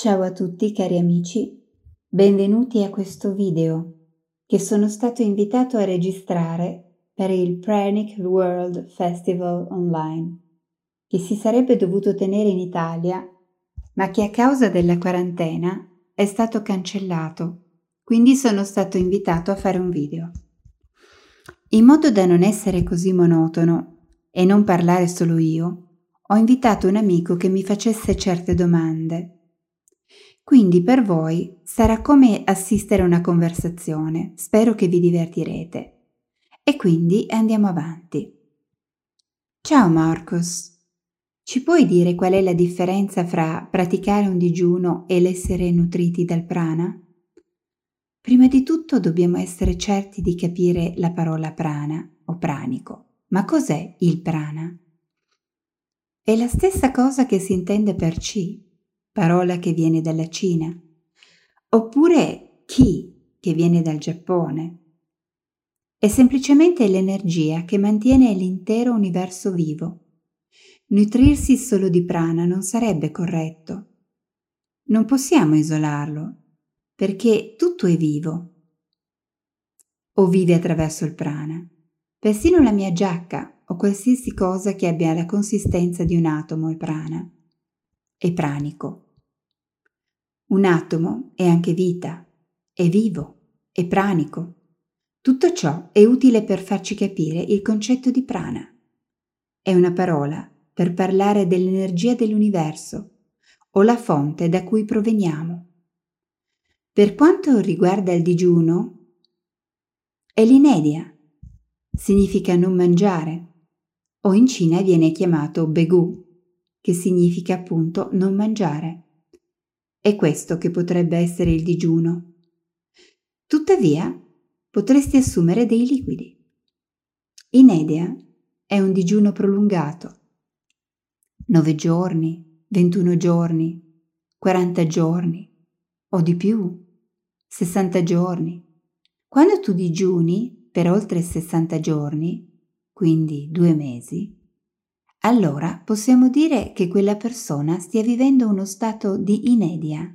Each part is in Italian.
Ciao a tutti cari amici, benvenuti a questo video che sono stato invitato a registrare per il Pranic World Festival Online, che si sarebbe dovuto tenere in Italia, ma che a causa della quarantena è stato cancellato, quindi sono stato invitato a fare un video. In modo da non essere così monotono e non parlare solo io, ho invitato un amico che mi facesse certe domande quindi per voi sarà come assistere a una conversazione. Spero che vi divertirete. E quindi andiamo avanti. Ciao Marcus. Ci puoi dire qual è la differenza fra praticare un digiuno e l'essere nutriti dal prana? Prima di tutto dobbiamo essere certi di capire la parola prana o pranico. Ma cos'è il prana? È la stessa cosa che si intende per C, parola che viene dalla Cina, oppure chi che viene dal Giappone. È semplicemente l'energia che mantiene l'intero universo vivo. Nutrirsi solo di prana non sarebbe corretto. Non possiamo isolarlo, perché tutto è vivo. O vive attraverso il prana. Persino la mia giacca o qualsiasi cosa che abbia la consistenza di un atomo è prana. È pranico. Un atomo è anche vita, è vivo, è pranico. Tutto ciò è utile per farci capire il concetto di prana. È una parola per parlare dell'energia dell'universo o la fonte da cui proveniamo. Per quanto riguarda il digiuno, è l'inedia, significa non mangiare, o in Cina viene chiamato begu, che significa appunto non mangiare. È questo che potrebbe essere il digiuno. Tuttavia, potresti assumere dei liquidi. Inedea è un digiuno prolungato. 9 giorni, 21 giorni, 40 giorni o di più, 60 giorni. Quando tu digiuni per oltre 60 giorni, quindi due mesi, allora possiamo dire che quella persona stia vivendo uno stato di inedia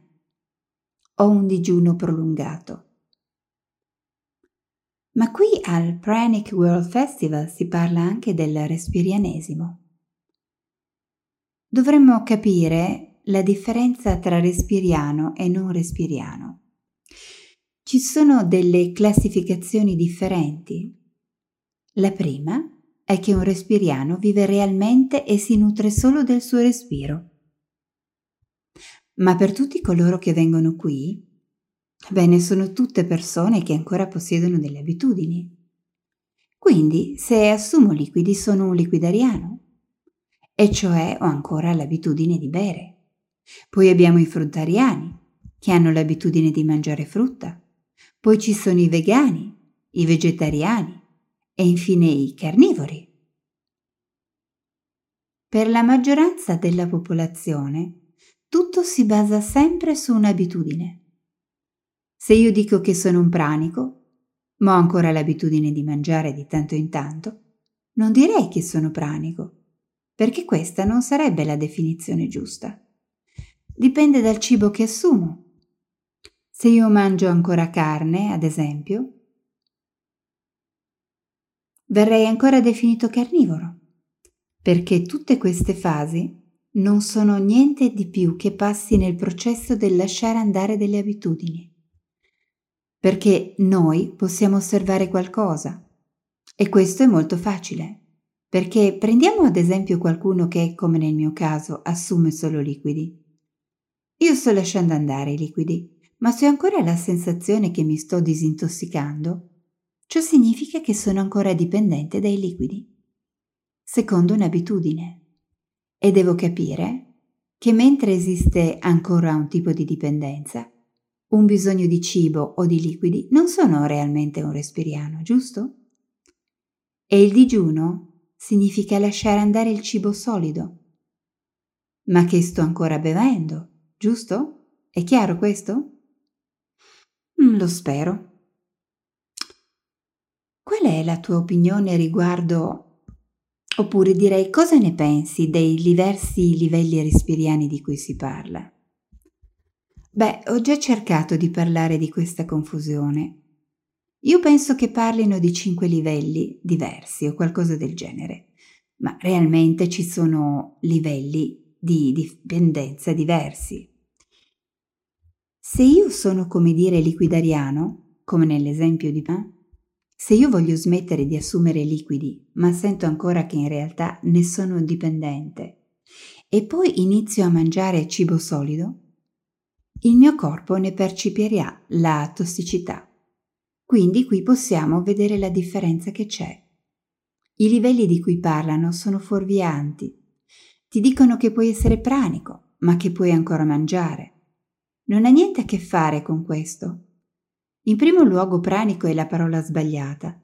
o un digiuno prolungato. Ma qui al Pranic World Festival si parla anche del respirianesimo. Dovremmo capire la differenza tra respiriano e non respiriano. Ci sono delle classificazioni differenti. La prima è che un respiriano vive realmente e si nutre solo del suo respiro. Ma per tutti coloro che vengono qui, bene, sono tutte persone che ancora possiedono delle abitudini. Quindi, se assumo liquidi, sono un liquidariano, e cioè ho ancora l'abitudine di bere. Poi abbiamo i fruttariani, che hanno l'abitudine di mangiare frutta. Poi ci sono i vegani, i vegetariani, e infine i carnivori. Per la maggioranza della popolazione tutto si basa sempre su un'abitudine. Se io dico che sono un pranico, ma ho ancora l'abitudine di mangiare di tanto in tanto, non direi che sono pranico, perché questa non sarebbe la definizione giusta. Dipende dal cibo che assumo. Se io mangio ancora carne, ad esempio, verrei ancora definito carnivoro, perché tutte queste fasi non sono niente di più che passi nel processo del lasciare andare delle abitudini. Perché noi possiamo osservare qualcosa e questo è molto facile. Perché prendiamo ad esempio qualcuno che, come nel mio caso, assume solo liquidi. Io sto lasciando andare i liquidi, ma se ho ancora la sensazione che mi sto disintossicando, Ciò significa che sono ancora dipendente dai liquidi, secondo un'abitudine. E devo capire che mentre esiste ancora un tipo di dipendenza, un bisogno di cibo o di liquidi non sono realmente un respiriano, giusto? E il digiuno significa lasciare andare il cibo solido. Ma che sto ancora bevendo, giusto? È chiaro questo? Mm, lo spero. Qual è la tua opinione riguardo, oppure direi cosa ne pensi dei diversi livelli respiriani di cui si parla? Beh, ho già cercato di parlare di questa confusione. Io penso che parlino di cinque livelli diversi o qualcosa del genere, ma realmente ci sono livelli di dipendenza diversi. Se io sono come dire liquidariano, come nell'esempio di me, se io voglio smettere di assumere liquidi, ma sento ancora che in realtà ne sono dipendente, e poi inizio a mangiare cibo solido, il mio corpo ne percepirà la tossicità. Quindi qui possiamo vedere la differenza che c'è. I livelli di cui parlano sono fuorvianti. Ti dicono che puoi essere pranico, ma che puoi ancora mangiare. Non ha niente a che fare con questo. In primo luogo pranico è la parola sbagliata.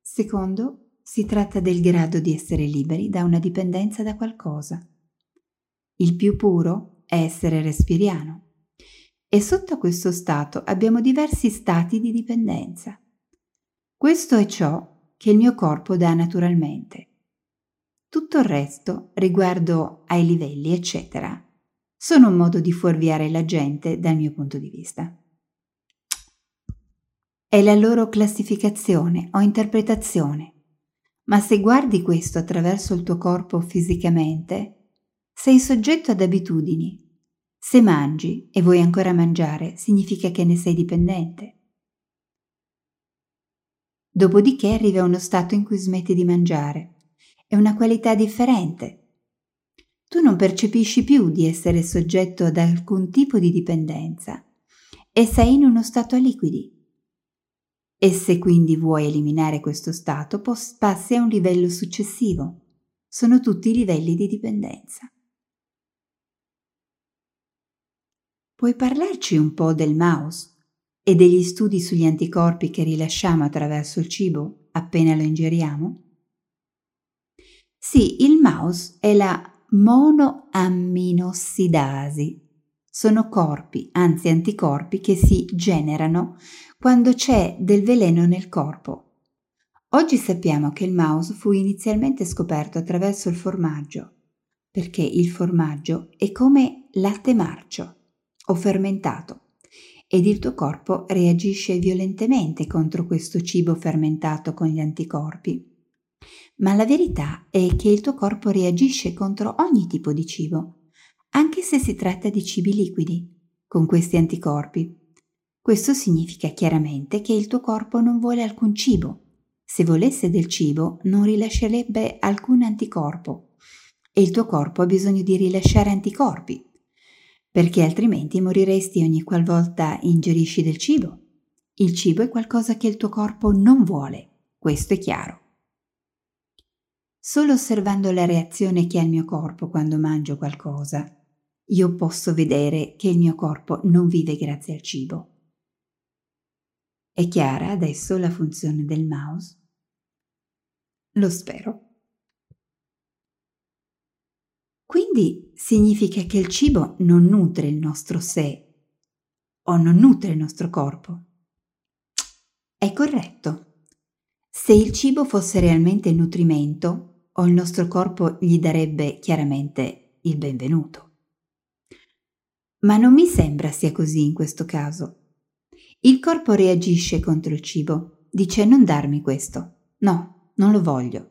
Secondo, si tratta del grado di essere liberi da una dipendenza da qualcosa. Il più puro è essere respiriano e sotto questo stato abbiamo diversi stati di dipendenza. Questo è ciò che il mio corpo dà naturalmente. Tutto il resto, riguardo ai livelli, eccetera, sono un modo di fuorviare la gente dal mio punto di vista. È la loro classificazione o interpretazione. Ma se guardi questo attraverso il tuo corpo fisicamente, sei soggetto ad abitudini se mangi e vuoi ancora mangiare, significa che ne sei dipendente. Dopodiché arriva uno stato in cui smetti di mangiare. È una qualità differente. Tu non percepisci più di essere soggetto ad alcun tipo di dipendenza e sei in uno stato a liquidi. E se quindi vuoi eliminare questo stato, passi a un livello successivo. Sono tutti livelli di dipendenza. Puoi parlarci un po' del mouse e degli studi sugli anticorpi che rilasciamo attraverso il cibo appena lo ingeriamo? Sì, il mouse è la monoamminossidasi. Sono corpi, anzi anticorpi, che si generano quando c'è del veleno nel corpo. Oggi sappiamo che il mouse fu inizialmente scoperto attraverso il formaggio, perché il formaggio è come latte marcio o fermentato ed il tuo corpo reagisce violentemente contro questo cibo fermentato con gli anticorpi. Ma la verità è che il tuo corpo reagisce contro ogni tipo di cibo, anche se si tratta di cibi liquidi, con questi anticorpi. Questo significa chiaramente che il tuo corpo non vuole alcun cibo. Se volesse del cibo non rilascerebbe alcun anticorpo e il tuo corpo ha bisogno di rilasciare anticorpi perché altrimenti moriresti ogni qualvolta ingerisci del cibo. Il cibo è qualcosa che il tuo corpo non vuole, questo è chiaro. Solo osservando la reazione che ha il mio corpo quando mangio qualcosa, io posso vedere che il mio corpo non vive grazie al cibo. È chiara adesso la funzione del mouse? Lo spero. Quindi significa che il cibo non nutre il nostro sé o non nutre il nostro corpo. È corretto. Se il cibo fosse realmente il nutrimento, o il nostro corpo gli darebbe chiaramente il benvenuto. Ma non mi sembra sia così in questo caso. Il corpo reagisce contro il cibo, dice non darmi questo. No, non lo voglio.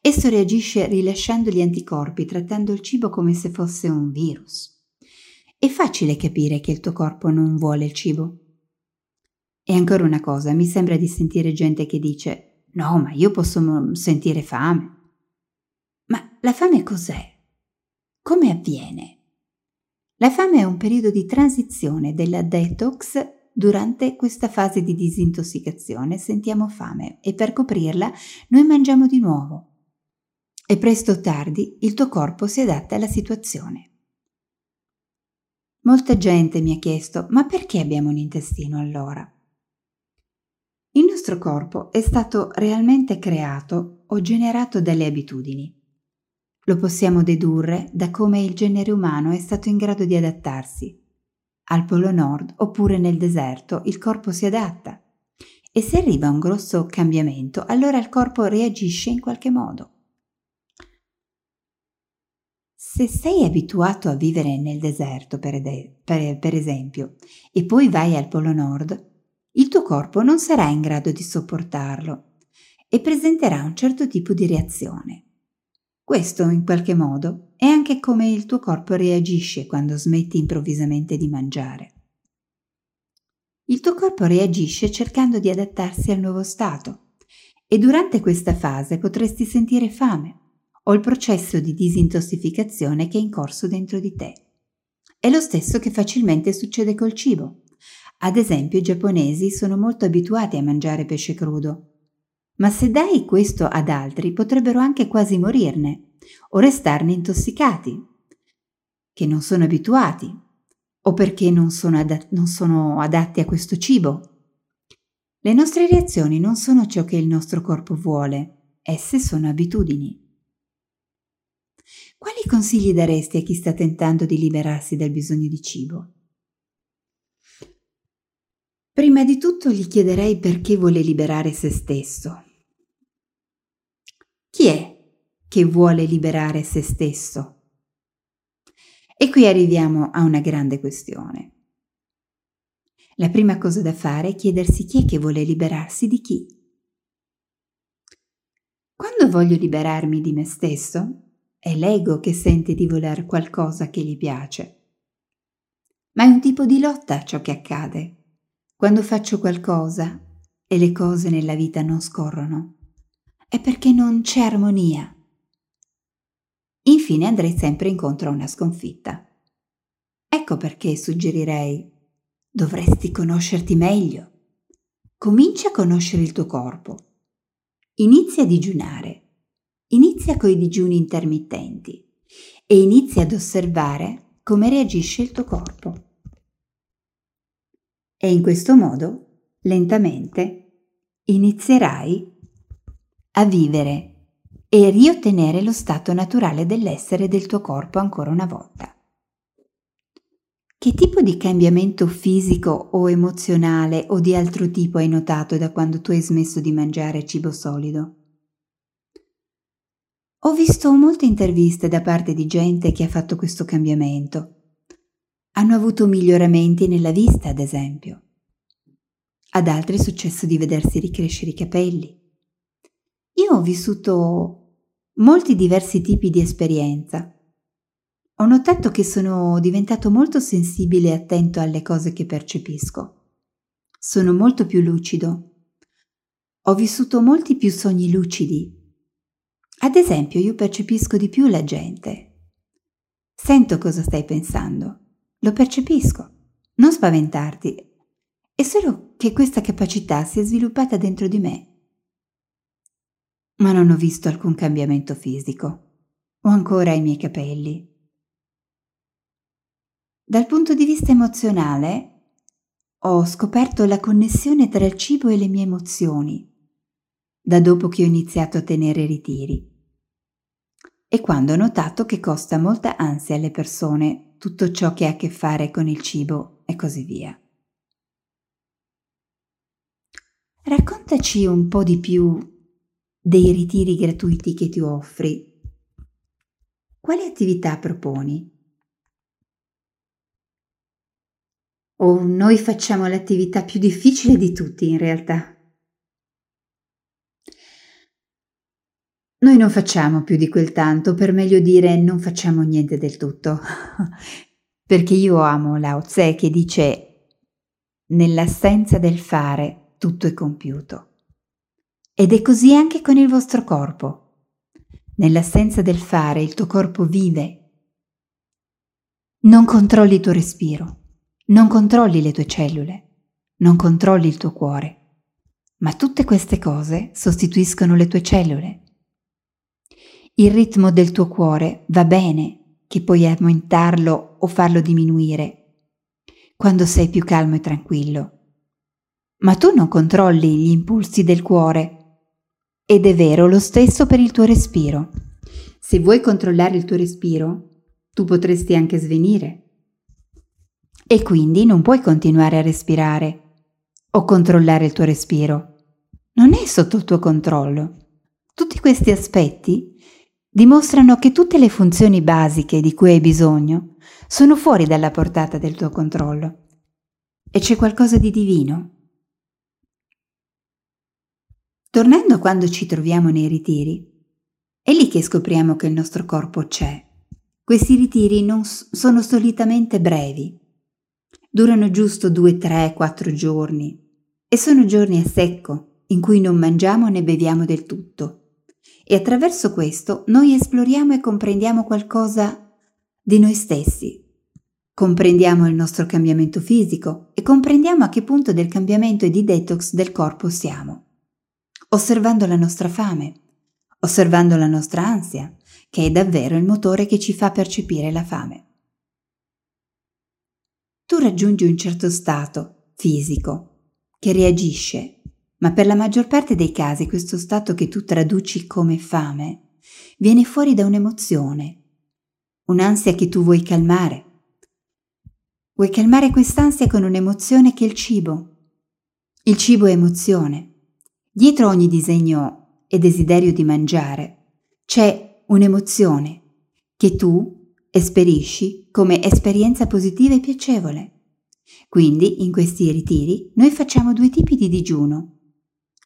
Esso reagisce rilasciando gli anticorpi, trattando il cibo come se fosse un virus. È facile capire che il tuo corpo non vuole il cibo. E ancora una cosa, mi sembra di sentire gente che dice no, ma io posso sentire fame. Ma la fame cos'è? Come avviene? La fame è un periodo di transizione della detox Durante questa fase di disintossicazione sentiamo fame e per coprirla noi mangiamo di nuovo e presto o tardi il tuo corpo si adatta alla situazione. Molta gente mi ha chiesto ma perché abbiamo un intestino allora? Il nostro corpo è stato realmente creato o generato dalle abitudini. Lo possiamo dedurre da come il genere umano è stato in grado di adattarsi. Al Polo Nord oppure nel deserto il corpo si adatta e se arriva un grosso cambiamento allora il corpo reagisce in qualche modo. Se sei abituato a vivere nel deserto, per, ed- per, per esempio, e poi vai al Polo Nord, il tuo corpo non sarà in grado di sopportarlo e presenterà un certo tipo di reazione. Questo, in qualche modo, è anche come il tuo corpo reagisce quando smetti improvvisamente di mangiare. Il tuo corpo reagisce cercando di adattarsi al nuovo stato e durante questa fase potresti sentire fame o il processo di disintossificazione che è in corso dentro di te. È lo stesso che facilmente succede col cibo. Ad esempio i giapponesi sono molto abituati a mangiare pesce crudo, ma se dai questo ad altri potrebbero anche quasi morirne o restarne intossicati, che non sono abituati o perché non sono, adat- non sono adatti a questo cibo. Le nostre reazioni non sono ciò che il nostro corpo vuole, esse sono abitudini. Quali consigli daresti a chi sta tentando di liberarsi dal bisogno di cibo? Prima di tutto gli chiederei perché vuole liberare se stesso. Chi è che vuole liberare se stesso? E qui arriviamo a una grande questione. La prima cosa da fare è chiedersi chi è che vuole liberarsi di chi. Quando voglio liberarmi di me stesso, è l'ego che sente di voler qualcosa che gli piace. Ma è un tipo di lotta ciò che accade quando faccio qualcosa e le cose nella vita non scorrono, è perché non c'è armonia. Infine andrei sempre incontro a una sconfitta. Ecco perché suggerirei, dovresti conoscerti meglio. Comincia a conoscere il tuo corpo. Inizia a digiunare. Inizia coi digiuni intermittenti e inizia ad osservare come reagisce il tuo corpo e in questo modo, lentamente, inizierai a vivere e riottenere lo stato naturale dell'essere del tuo corpo ancora una volta. Che tipo di cambiamento fisico o emozionale o di altro tipo hai notato da quando tu hai smesso di mangiare cibo solido? Ho visto molte interviste da parte di gente che ha fatto questo cambiamento hanno avuto miglioramenti nella vista, ad esempio. Ad altri è successo di vedersi ricrescere i capelli. Io ho vissuto molti diversi tipi di esperienza. Ho notato che sono diventato molto sensibile e attento alle cose che percepisco. Sono molto più lucido. Ho vissuto molti più sogni lucidi. Ad esempio, io percepisco di più la gente. Sento cosa stai pensando lo percepisco. Non spaventarti. È solo che questa capacità si è sviluppata dentro di me. Ma non ho visto alcun cambiamento fisico. Ho ancora i miei capelli. Dal punto di vista emozionale, ho scoperto la connessione tra il cibo e le mie emozioni, da dopo che ho iniziato a tenere ritiri. E quando ho notato che costa molta ansia alle persone tutto ciò che ha a che fare con il cibo e così via. Raccontaci un po' di più dei ritiri gratuiti che ti offri. Quali attività proponi? O noi facciamo l'attività più difficile di tutti in realtà. Noi non facciamo più di quel tanto, per meglio dire non facciamo niente del tutto. Perché io amo Lao Tse che dice nell'assenza del fare tutto è compiuto. Ed è così anche con il vostro corpo. Nell'assenza del fare il tuo corpo vive. Non controlli il tuo respiro, non controlli le tue cellule, non controlli il tuo cuore, ma tutte queste cose sostituiscono le tue cellule il ritmo del tuo cuore va bene che puoi aumentarlo o farlo diminuire quando sei più calmo e tranquillo. Ma tu non controlli gli impulsi del cuore. Ed è vero lo stesso per il tuo respiro. Se vuoi controllare il tuo respiro, tu potresti anche svenire. E quindi non puoi continuare a respirare o controllare il tuo respiro. Non è sotto il tuo controllo. Tutti questi aspetti dimostrano che tutte le funzioni basiche di cui hai bisogno sono fuori dalla portata del tuo controllo. E c'è qualcosa di divino. Tornando quando ci troviamo nei ritiri, è lì che scopriamo che il nostro corpo c'è. Questi ritiri non sono solitamente brevi, durano giusto due, tre, quattro giorni e sono giorni a secco in cui non mangiamo né beviamo del tutto. E attraverso questo noi esploriamo e comprendiamo qualcosa di noi stessi. Comprendiamo il nostro cambiamento fisico e comprendiamo a che punto del cambiamento e di detox del corpo siamo. Osservando la nostra fame, osservando la nostra ansia, che è davvero il motore che ci fa percepire la fame. Tu raggiungi un certo stato fisico che reagisce, ma per la maggior parte dei casi questo stato che tu traduci come fame viene fuori da un'emozione, un'ansia che tu vuoi calmare. Vuoi calmare quest'ansia con un'emozione che è il cibo. Il cibo è emozione. Dietro ogni disegno e desiderio di mangiare, c'è un'emozione che tu esperisci come esperienza positiva e piacevole. Quindi in questi ritiri noi facciamo due tipi di digiuno.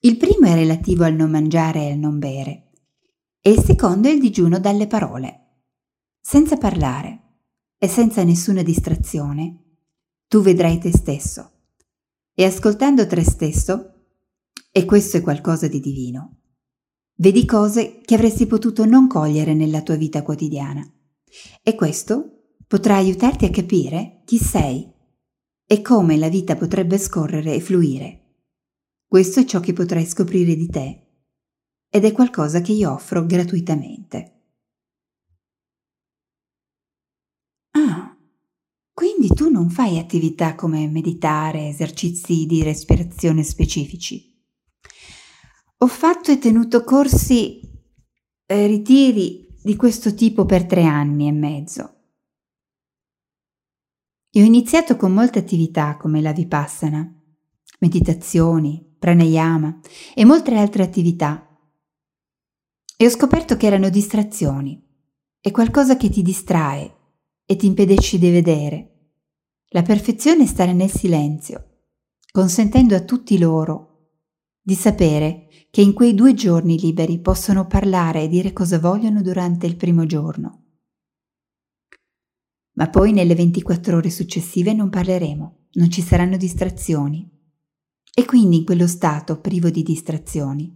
Il primo è relativo al non mangiare e al non bere e il secondo è il digiuno dalle parole. Senza parlare e senza nessuna distrazione, tu vedrai te stesso e ascoltando te stesso, e questo è qualcosa di divino, Vedi cose che avresti potuto non cogliere nella tua vita quotidiana. E questo potrà aiutarti a capire chi sei e come la vita potrebbe scorrere e fluire. Questo è ciò che potrai scoprire di te ed è qualcosa che io offro gratuitamente. Ah, quindi tu non fai attività come meditare, esercizi di respirazione specifici. Ho fatto e tenuto corsi, eh, ritiri di questo tipo per tre anni e mezzo. E ho iniziato con molte attività come la vipassana, meditazioni, pranayama e molte altre attività. E ho scoperto che erano distrazioni, è qualcosa che ti distrae e ti impedisce di vedere. La perfezione è stare nel silenzio, consentendo a tutti loro di sapere che in quei due giorni liberi possono parlare e dire cosa vogliono durante il primo giorno. Ma poi nelle 24 ore successive non parleremo, non ci saranno distrazioni. E quindi in quello stato privo di distrazioni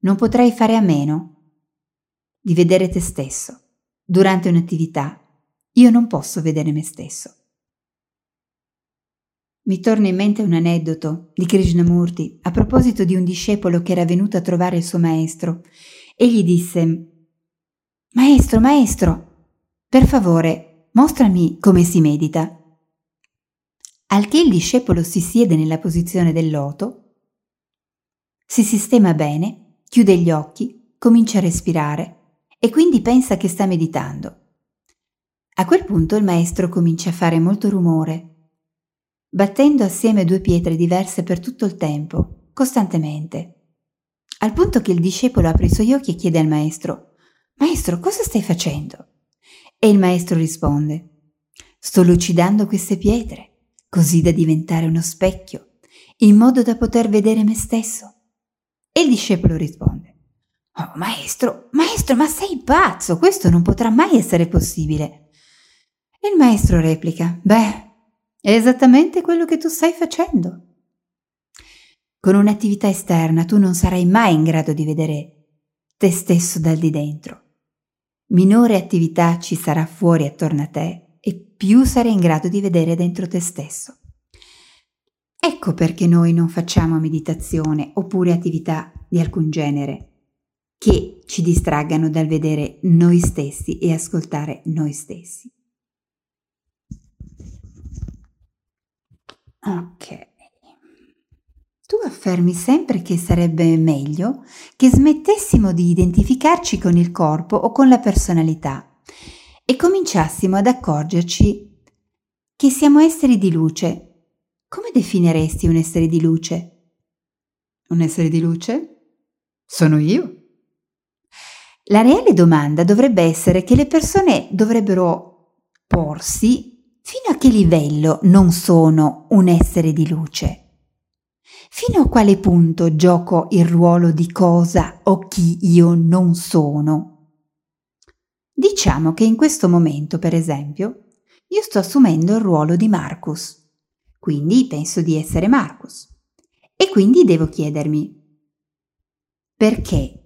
non potrai fare a meno di vedere te stesso. Durante un'attività io non posso vedere me stesso. Mi torna in mente un aneddoto di Krishnamurti a proposito di un discepolo che era venuto a trovare il suo maestro e gli disse Maestro, maestro, per favore, mostrami come si medita. Al che il discepolo si siede nella posizione del loto, si sistema bene, chiude gli occhi, comincia a respirare e quindi pensa che sta meditando. A quel punto il maestro comincia a fare molto rumore battendo assieme due pietre diverse per tutto il tempo, costantemente, al punto che il discepolo apre i suoi occhi e chiede al maestro, Maestro, cosa stai facendo? E il maestro risponde, Sto lucidando queste pietre, così da diventare uno specchio, in modo da poter vedere me stesso. E il discepolo risponde, Oh, maestro, maestro, ma sei pazzo, questo non potrà mai essere possibile. E il maestro replica, Beh, è esattamente quello che tu stai facendo. Con un'attività esterna tu non sarai mai in grado di vedere te stesso dal di dentro. Minore attività ci sarà fuori attorno a te e più sarai in grado di vedere dentro te stesso. Ecco perché noi non facciamo meditazione oppure attività di alcun genere che ci distraggano dal vedere noi stessi e ascoltare noi stessi. Ok. Tu affermi sempre che sarebbe meglio che smettessimo di identificarci con il corpo o con la personalità e cominciassimo ad accorgerci che siamo esseri di luce. Come definiresti un essere di luce? Un essere di luce? Sono io. La reale domanda dovrebbe essere che le persone dovrebbero porsi fino a che livello non sono un essere di luce. Fino a quale punto gioco il ruolo di cosa o chi io non sono? Diciamo che in questo momento, per esempio, io sto assumendo il ruolo di Marcus, quindi penso di essere Marcus. E quindi devo chiedermi, perché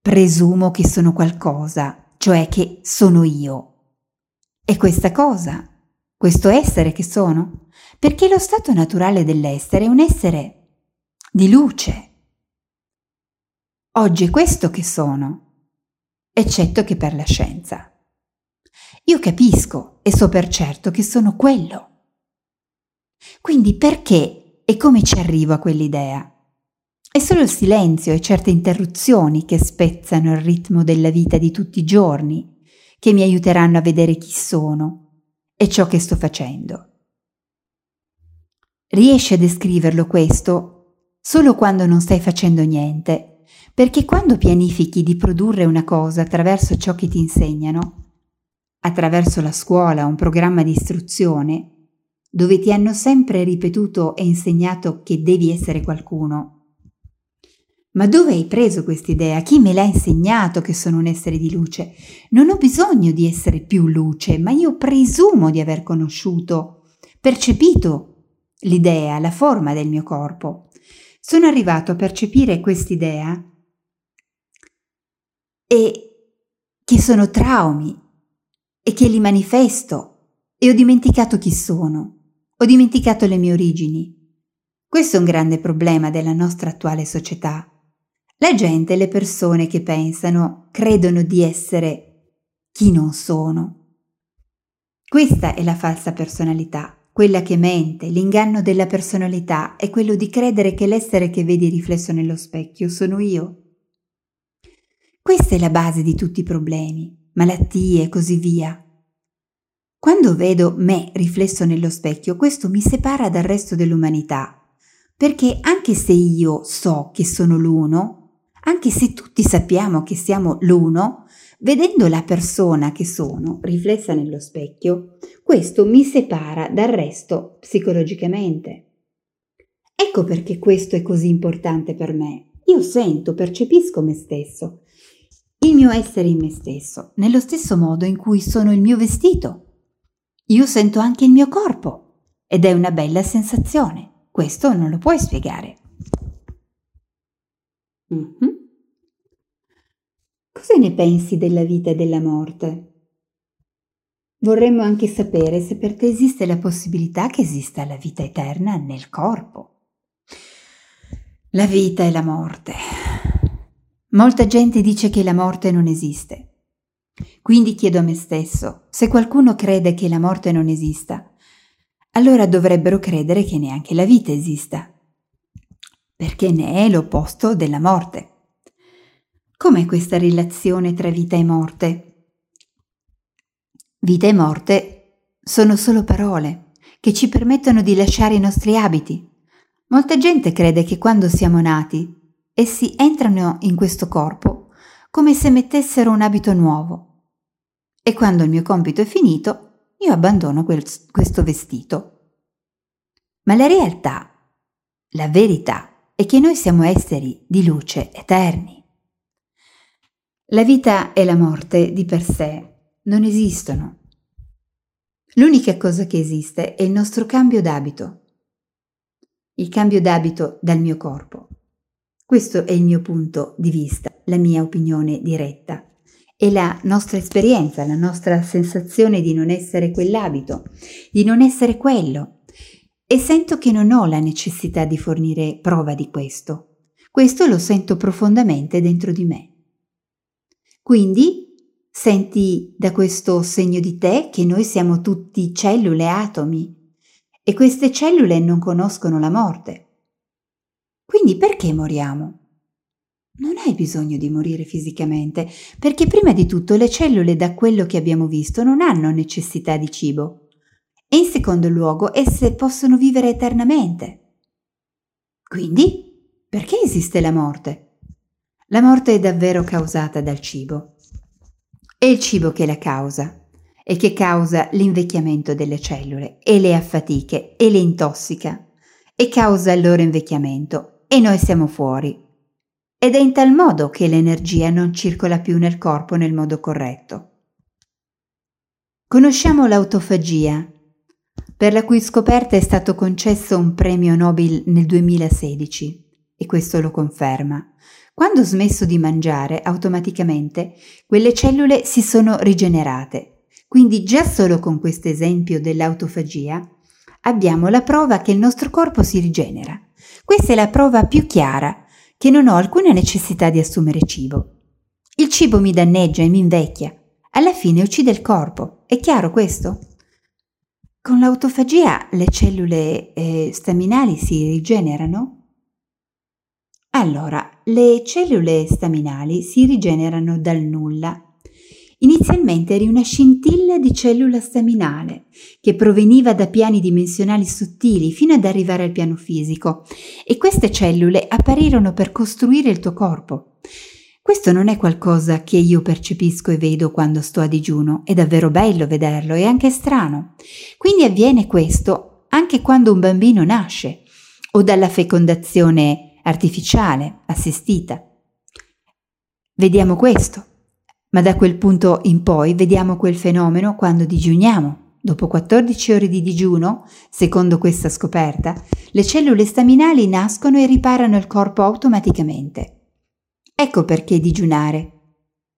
presumo che sono qualcosa, cioè che sono io? E questa cosa, questo essere che sono? Perché lo stato naturale dell'essere è un essere di luce. Oggi è questo che sono, eccetto che per la scienza. Io capisco e so per certo che sono quello. Quindi perché e come ci arrivo a quell'idea? È solo il silenzio e certe interruzioni che spezzano il ritmo della vita di tutti i giorni, che mi aiuteranno a vedere chi sono e ciò che sto facendo. Riesci a descriverlo questo solo quando non stai facendo niente, perché quando pianifichi di produrre una cosa attraverso ciò che ti insegnano, attraverso la scuola, un programma di istruzione, dove ti hanno sempre ripetuto e insegnato che devi essere qualcuno. Ma dove hai preso quest'idea? Chi me l'ha insegnato che sono un essere di luce? Non ho bisogno di essere più luce, ma io presumo di aver conosciuto, percepito l'idea, la forma del mio corpo. Sono arrivato a percepire quest'idea e che sono traumi, e che li manifesto e ho dimenticato chi sono, ho dimenticato le mie origini. Questo è un grande problema della nostra attuale società. La gente, le persone che pensano, credono di essere chi non sono. Questa è la falsa personalità, quella che mente, l'inganno della personalità è quello di credere che l'essere che vedi riflesso nello specchio sono io. Questa è la base di tutti i problemi malattie e così via. Quando vedo me riflesso nello specchio, questo mi separa dal resto dell'umanità, perché anche se io so che sono l'uno, anche se tutti sappiamo che siamo l'uno, vedendo la persona che sono riflessa nello specchio, questo mi separa dal resto psicologicamente. Ecco perché questo è così importante per me. Io sento, percepisco me stesso il mio essere in me stesso, nello stesso modo in cui sono il mio vestito. Io sento anche il mio corpo ed è una bella sensazione. Questo non lo puoi spiegare. Mm-hmm. Cosa ne pensi della vita e della morte? Vorremmo anche sapere se per te esiste la possibilità che esista la vita eterna nel corpo. La vita e la morte. Molta gente dice che la morte non esiste. Quindi chiedo a me stesso, se qualcuno crede che la morte non esista, allora dovrebbero credere che neanche la vita esista, perché ne è l'opposto della morte. Com'è questa relazione tra vita e morte? Vita e morte sono solo parole che ci permettono di lasciare i nostri abiti. Molta gente crede che quando siamo nati essi entrano in questo corpo come se mettessero un abito nuovo. E quando il mio compito è finito, io abbandono quel, questo vestito. Ma la realtà, la verità, è che noi siamo esseri di luce eterni. La vita e la morte di per sé non esistono. L'unica cosa che esiste è il nostro cambio d'abito. Il cambio d'abito dal mio corpo. Questo è il mio punto di vista, la mia opinione diretta. È la nostra esperienza, la nostra sensazione di non essere quell'abito, di non essere quello. E sento che non ho la necessità di fornire prova di questo. Questo lo sento profondamente dentro di me. Quindi senti da questo segno di te che noi siamo tutti cellule, atomi, e queste cellule non conoscono la morte. Quindi perché moriamo? Non hai bisogno di morire fisicamente, perché prima di tutto le cellule, da quello che abbiamo visto, non hanno necessità di cibo. E in secondo luogo, esse possono vivere eternamente. Quindi, perché esiste la morte? La morte è davvero causata dal cibo. È il cibo che la causa e che causa l'invecchiamento delle cellule e le affatiche e le intossica e causa il loro invecchiamento e noi siamo fuori. Ed è in tal modo che l'energia non circola più nel corpo nel modo corretto. Conosciamo l'autofagia, per la cui scoperta è stato concesso un premio Nobel nel 2016 e questo lo conferma. Quando ho smesso di mangiare, automaticamente quelle cellule si sono rigenerate. Quindi già solo con questo esempio dell'autofagia abbiamo la prova che il nostro corpo si rigenera. Questa è la prova più chiara che non ho alcuna necessità di assumere cibo. Il cibo mi danneggia e mi invecchia. Alla fine uccide il corpo. È chiaro questo? Con l'autofagia le cellule eh, staminali si rigenerano? Allora, le cellule staminali si rigenerano dal nulla. Inizialmente eri una scintilla di cellula staminale che proveniva da piani dimensionali sottili fino ad arrivare al piano fisico e queste cellule apparirono per costruire il tuo corpo. Questo non è qualcosa che io percepisco e vedo quando sto a digiuno, è davvero bello vederlo e anche strano. Quindi avviene questo anche quando un bambino nasce o dalla fecondazione artificiale, assistita. Vediamo questo, ma da quel punto in poi vediamo quel fenomeno quando digiuniamo. Dopo 14 ore di digiuno, secondo questa scoperta, le cellule staminali nascono e riparano il corpo automaticamente. Ecco perché digiunare.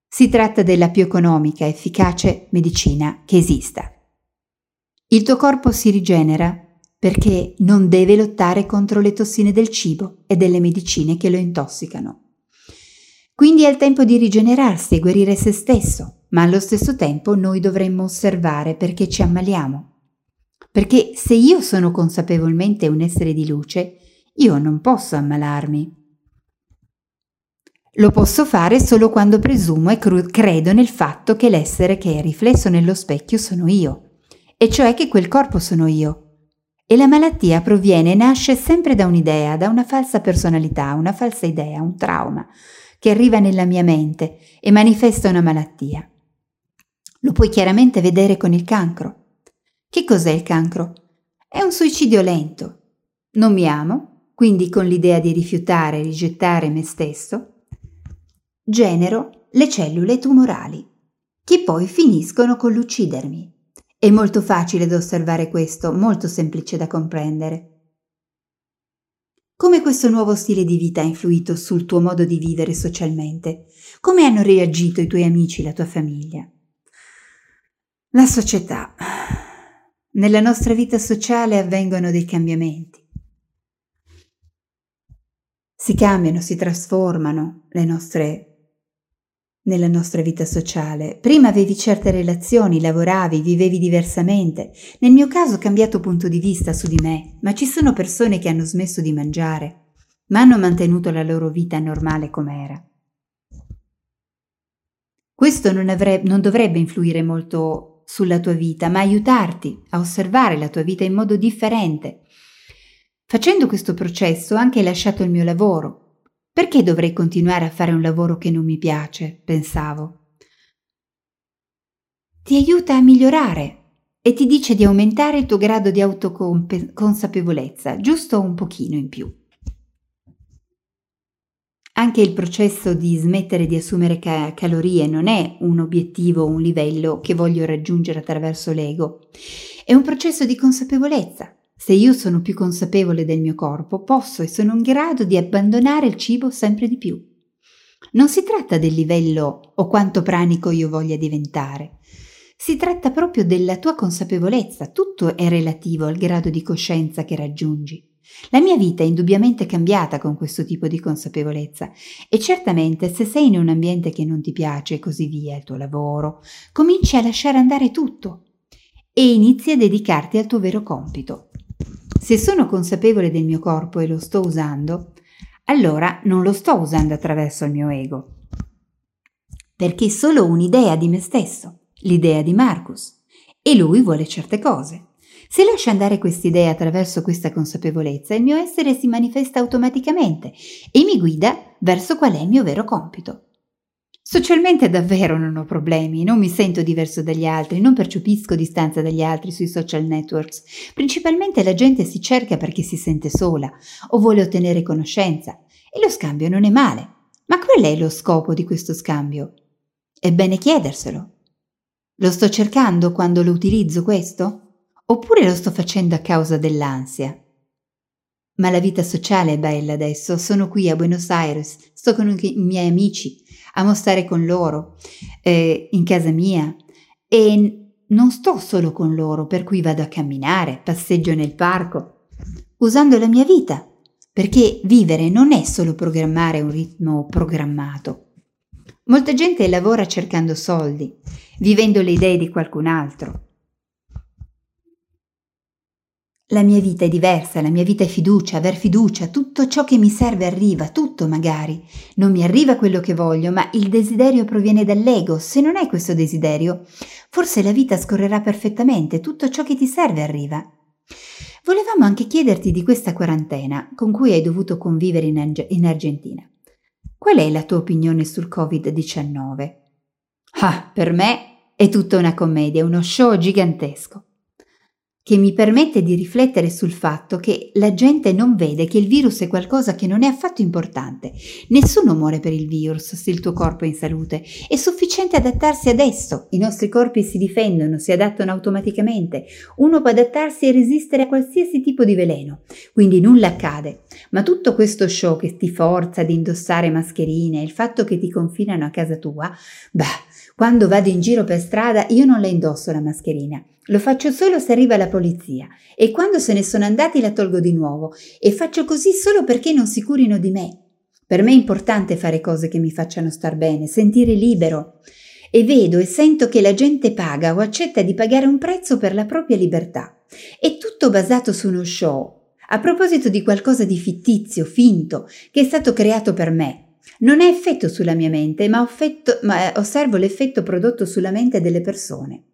Si tratta della più economica e efficace medicina che esista. Il tuo corpo si rigenera perché non deve lottare contro le tossine del cibo e delle medicine che lo intossicano. Quindi è il tempo di rigenerarsi e guarire se stesso, ma allo stesso tempo noi dovremmo osservare perché ci ammaliamo. Perché se io sono consapevolmente un essere di luce, io non posso ammalarmi. Lo posso fare solo quando presumo e credo nel fatto che l'essere che è riflesso nello specchio sono io, e cioè che quel corpo sono io, e la malattia proviene e nasce sempre da un'idea, da una falsa personalità, una falsa idea, un trauma che arriva nella mia mente e manifesta una malattia. Lo puoi chiaramente vedere con il cancro. Che cos'è il cancro? È un suicidio lento. Non mi amo, quindi con l'idea di rifiutare e rigettare me stesso, genero le cellule tumorali, che poi finiscono con l'uccidermi. È molto facile da osservare questo, molto semplice da comprendere. Come questo nuovo stile di vita ha influito sul tuo modo di vivere socialmente? Come hanno reagito i tuoi amici, la tua famiglia? La società. Nella nostra vita sociale avvengono dei cambiamenti. Si cambiano, si trasformano le nostre nella nostra vita sociale. Prima avevi certe relazioni, lavoravi, vivevi diversamente. Nel mio caso ho cambiato punto di vista su di me, ma ci sono persone che hanno smesso di mangiare, ma hanno mantenuto la loro vita normale com'era. Questo non, avrebbe, non dovrebbe influire molto sulla tua vita, ma aiutarti a osservare la tua vita in modo differente. Facendo questo processo ho anche lasciato il mio lavoro, perché dovrei continuare a fare un lavoro che non mi piace? pensavo. Ti aiuta a migliorare e ti dice di aumentare il tuo grado di autoconsapevolezza, giusto un pochino in più. Anche il processo di smettere di assumere ca- calorie non è un obiettivo o un livello che voglio raggiungere attraverso l'ego, è un processo di consapevolezza se io sono più consapevole del mio corpo, posso e sono in grado di abbandonare il cibo sempre di più. Non si tratta del livello o quanto pranico io voglia diventare. Si tratta proprio della tua consapevolezza, tutto è relativo al grado di coscienza che raggiungi. La mia vita è indubbiamente cambiata con questo tipo di consapevolezza e certamente se sei in un ambiente che non ti piace e così via, il tuo lavoro, cominci a lasciare andare tutto e inizi a dedicarti al tuo vero compito, se sono consapevole del mio corpo e lo sto usando, allora non lo sto usando attraverso il mio ego, perché è solo un'idea di me stesso, l'idea di Marcus, e lui vuole certe cose. Se lascio andare quest'idea attraverso questa consapevolezza, il mio essere si manifesta automaticamente e mi guida verso qual è il mio vero compito. Socialmente davvero non ho problemi, non mi sento diverso dagli altri, non percepisco distanza dagli altri sui social networks. Principalmente la gente si cerca perché si sente sola o vuole ottenere conoscenza e lo scambio non è male. Ma qual è lo scopo di questo scambio? È bene chiederselo. Lo sto cercando quando lo utilizzo questo? Oppure lo sto facendo a causa dell'ansia? Ma la vita sociale è bella adesso, sono qui a Buenos Aires, sto con i miei amici, amo stare con loro, eh, in casa mia e non sto solo con loro, per cui vado a camminare, passeggio nel parco, usando la mia vita, perché vivere non è solo programmare un ritmo programmato. Molta gente lavora cercando soldi, vivendo le idee di qualcun altro. La mia vita è diversa, la mia vita è fiducia, aver fiducia, tutto ciò che mi serve arriva, tutto magari. Non mi arriva quello che voglio, ma il desiderio proviene dall'ego. Se non hai questo desiderio, forse la vita scorrerà perfettamente, tutto ciò che ti serve arriva. Volevamo anche chiederti di questa quarantena con cui hai dovuto convivere in, Arge- in Argentina. Qual è la tua opinione sul Covid-19? Ah, per me è tutta una commedia, uno show gigantesco che mi permette di riflettere sul fatto che la gente non vede che il virus è qualcosa che non è affatto importante. Nessuno muore per il virus se il tuo corpo è in salute. È sufficiente adattarsi ad esso. I nostri corpi si difendono, si adattano automaticamente. Uno può adattarsi e resistere a qualsiasi tipo di veleno. Quindi nulla accade. Ma tutto questo show che ti forza ad indossare mascherine, il fatto che ti confinano a casa tua, beh, quando vado in giro per strada io non la indosso la mascherina. Lo faccio solo se arriva la polizia e quando se ne sono andati la tolgo di nuovo e faccio così solo perché non si curino di me. Per me è importante fare cose che mi facciano star bene, sentire libero. E vedo e sento che la gente paga o accetta di pagare un prezzo per la propria libertà. È tutto basato su uno show. A proposito di qualcosa di fittizio, finto, che è stato creato per me. Non è effetto sulla mia mente, ma, offetto, ma osservo l'effetto prodotto sulla mente delle persone.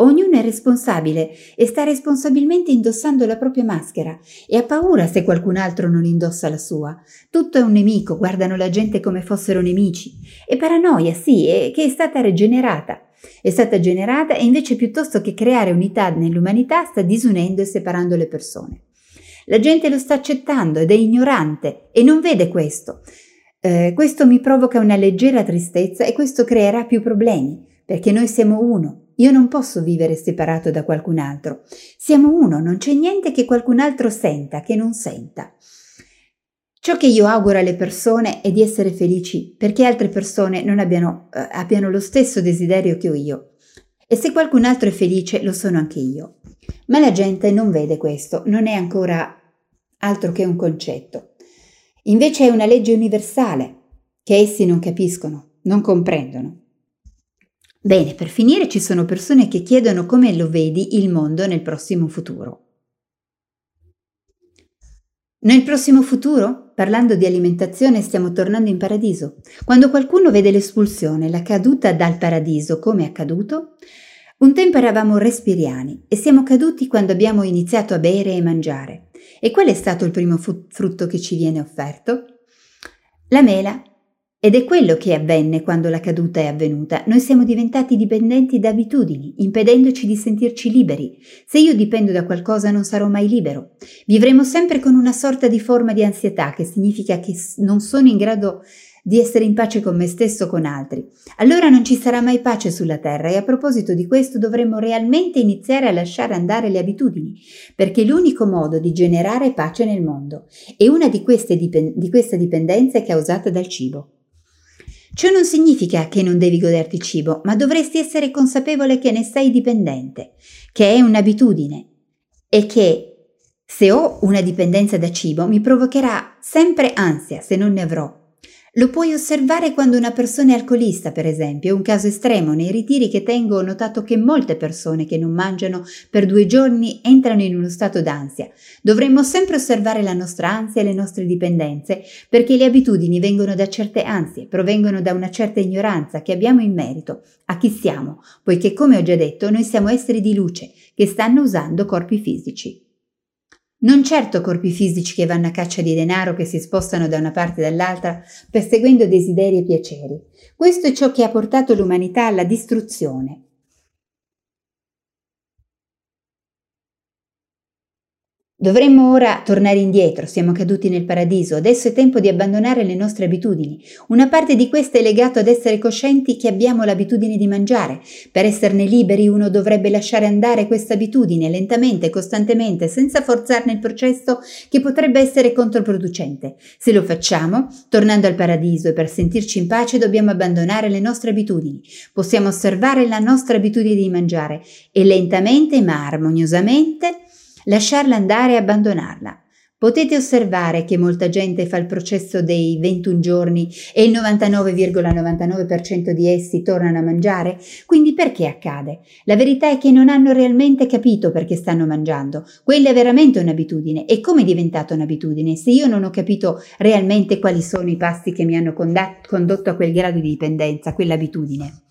Ognuno è responsabile e sta responsabilmente indossando la propria maschera e ha paura se qualcun altro non indossa la sua. Tutto è un nemico, guardano la gente come fossero nemici. E paranoia, sì, è che è stata rigenerata. È stata generata e invece piuttosto che creare unità nell'umanità sta disunendo e separando le persone. La gente lo sta accettando ed è ignorante e non vede questo. Eh, questo mi provoca una leggera tristezza e questo creerà più problemi, perché noi siamo uno io non posso vivere separato da qualcun altro. Siamo uno, non c'è niente che qualcun altro senta, che non senta. Ciò che io auguro alle persone è di essere felici perché altre persone non abbiano, eh, abbiano lo stesso desiderio che ho io. E se qualcun altro è felice, lo sono anche io. Ma la gente non vede questo, non è ancora altro che un concetto. Invece è una legge universale che essi non capiscono, non comprendono. Bene, per finire ci sono persone che chiedono come lo vedi il mondo nel prossimo futuro. Nel prossimo futuro, parlando di alimentazione, stiamo tornando in paradiso. Quando qualcuno vede l'espulsione, la caduta dal paradiso, come accaduto, un tempo eravamo respiriani e siamo caduti quando abbiamo iniziato a bere e mangiare. E qual è stato il primo frutto che ci viene offerto? La mela ed è quello che avvenne quando la caduta è avvenuta. Noi siamo diventati dipendenti da abitudini, impedendoci di sentirci liberi. Se io dipendo da qualcosa non sarò mai libero. Vivremo sempre con una sorta di forma di ansietà, che significa che non sono in grado di essere in pace con me stesso o con altri. Allora non ci sarà mai pace sulla terra e a proposito di questo dovremmo realmente iniziare a lasciare andare le abitudini, perché l'unico modo di generare pace nel mondo e una di queste, dipend- di queste dipendenze è causata dal cibo. Ciò non significa che non devi goderti cibo, ma dovresti essere consapevole che ne sei dipendente, che è un'abitudine e che se ho una dipendenza da cibo mi provocherà sempre ansia se non ne avrò. Lo puoi osservare quando una persona è alcolista, per esempio, è un caso estremo. Nei ritiri che tengo ho notato che molte persone che non mangiano per due giorni entrano in uno stato d'ansia. Dovremmo sempre osservare la nostra ansia e le nostre dipendenze, perché le abitudini vengono da certe ansie, provengono da una certa ignoranza che abbiamo in merito a chi siamo, poiché come ho già detto noi siamo esseri di luce che stanno usando corpi fisici. Non certo corpi fisici che vanno a caccia di denaro, che si spostano da una parte e dall'altra, perseguendo desideri e piaceri. Questo è ciò che ha portato l'umanità alla distruzione. Dovremmo ora tornare indietro, siamo caduti nel paradiso, adesso è tempo di abbandonare le nostre abitudini. Una parte di questa è legato ad essere coscienti che abbiamo l'abitudine di mangiare. Per esserne liberi uno dovrebbe lasciare andare questa abitudine lentamente, costantemente, senza forzarne il processo che potrebbe essere controproducente. Se lo facciamo, tornando al paradiso e per sentirci in pace dobbiamo abbandonare le nostre abitudini. Possiamo osservare la nostra abitudine di mangiare e lentamente ma armoniosamente lasciarla andare e abbandonarla. Potete osservare che molta gente fa il processo dei 21 giorni e il 99,99% di essi tornano a mangiare? Quindi perché accade? La verità è che non hanno realmente capito perché stanno mangiando. Quella è veramente un'abitudine. E come è diventata un'abitudine? Se io non ho capito realmente quali sono i passi che mi hanno condotto a quel grado di dipendenza, quell'abitudine.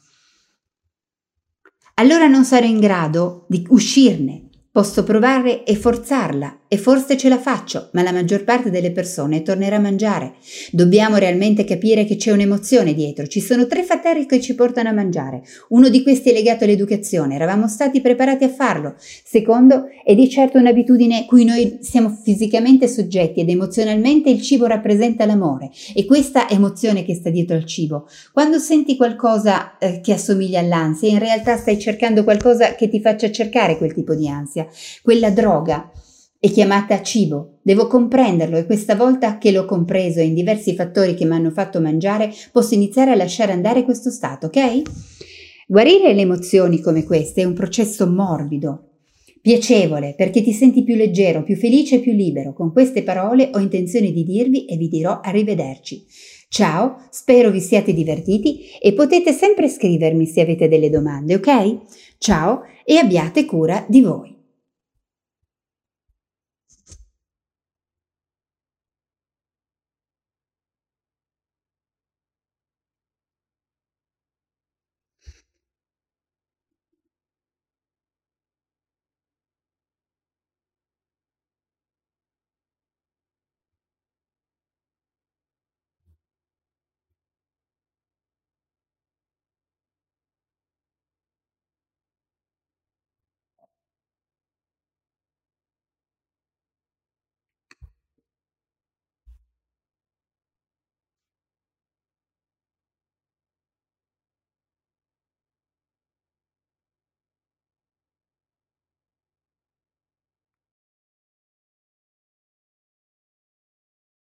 Allora non sarò in grado di uscirne, Posso provare e forzarla e forse ce la faccio, ma la maggior parte delle persone tornerà a mangiare. Dobbiamo realmente capire che c'è un'emozione dietro. Ci sono tre fattori che ci portano a mangiare. Uno di questi è legato all'educazione, eravamo stati preparati a farlo. Secondo, è di certo un'abitudine cui noi siamo fisicamente soggetti ed emozionalmente il cibo rappresenta l'amore. E questa emozione che sta dietro al cibo. Quando senti qualcosa eh, che assomiglia all'ansia, in realtà stai cercando qualcosa che ti faccia cercare quel tipo di ansia. Quella droga è chiamata cibo. Devo comprenderlo e questa volta che l'ho compreso in diversi fattori che mi hanno fatto mangiare, posso iniziare a lasciare andare questo stato, ok? Guarire le emozioni come queste è un processo morbido, piacevole, perché ti senti più leggero, più felice e più libero. Con queste parole ho intenzione di dirvi e vi dirò arrivederci. Ciao, spero vi siate divertiti e potete sempre scrivermi se avete delle domande, ok? Ciao e abbiate cura di voi.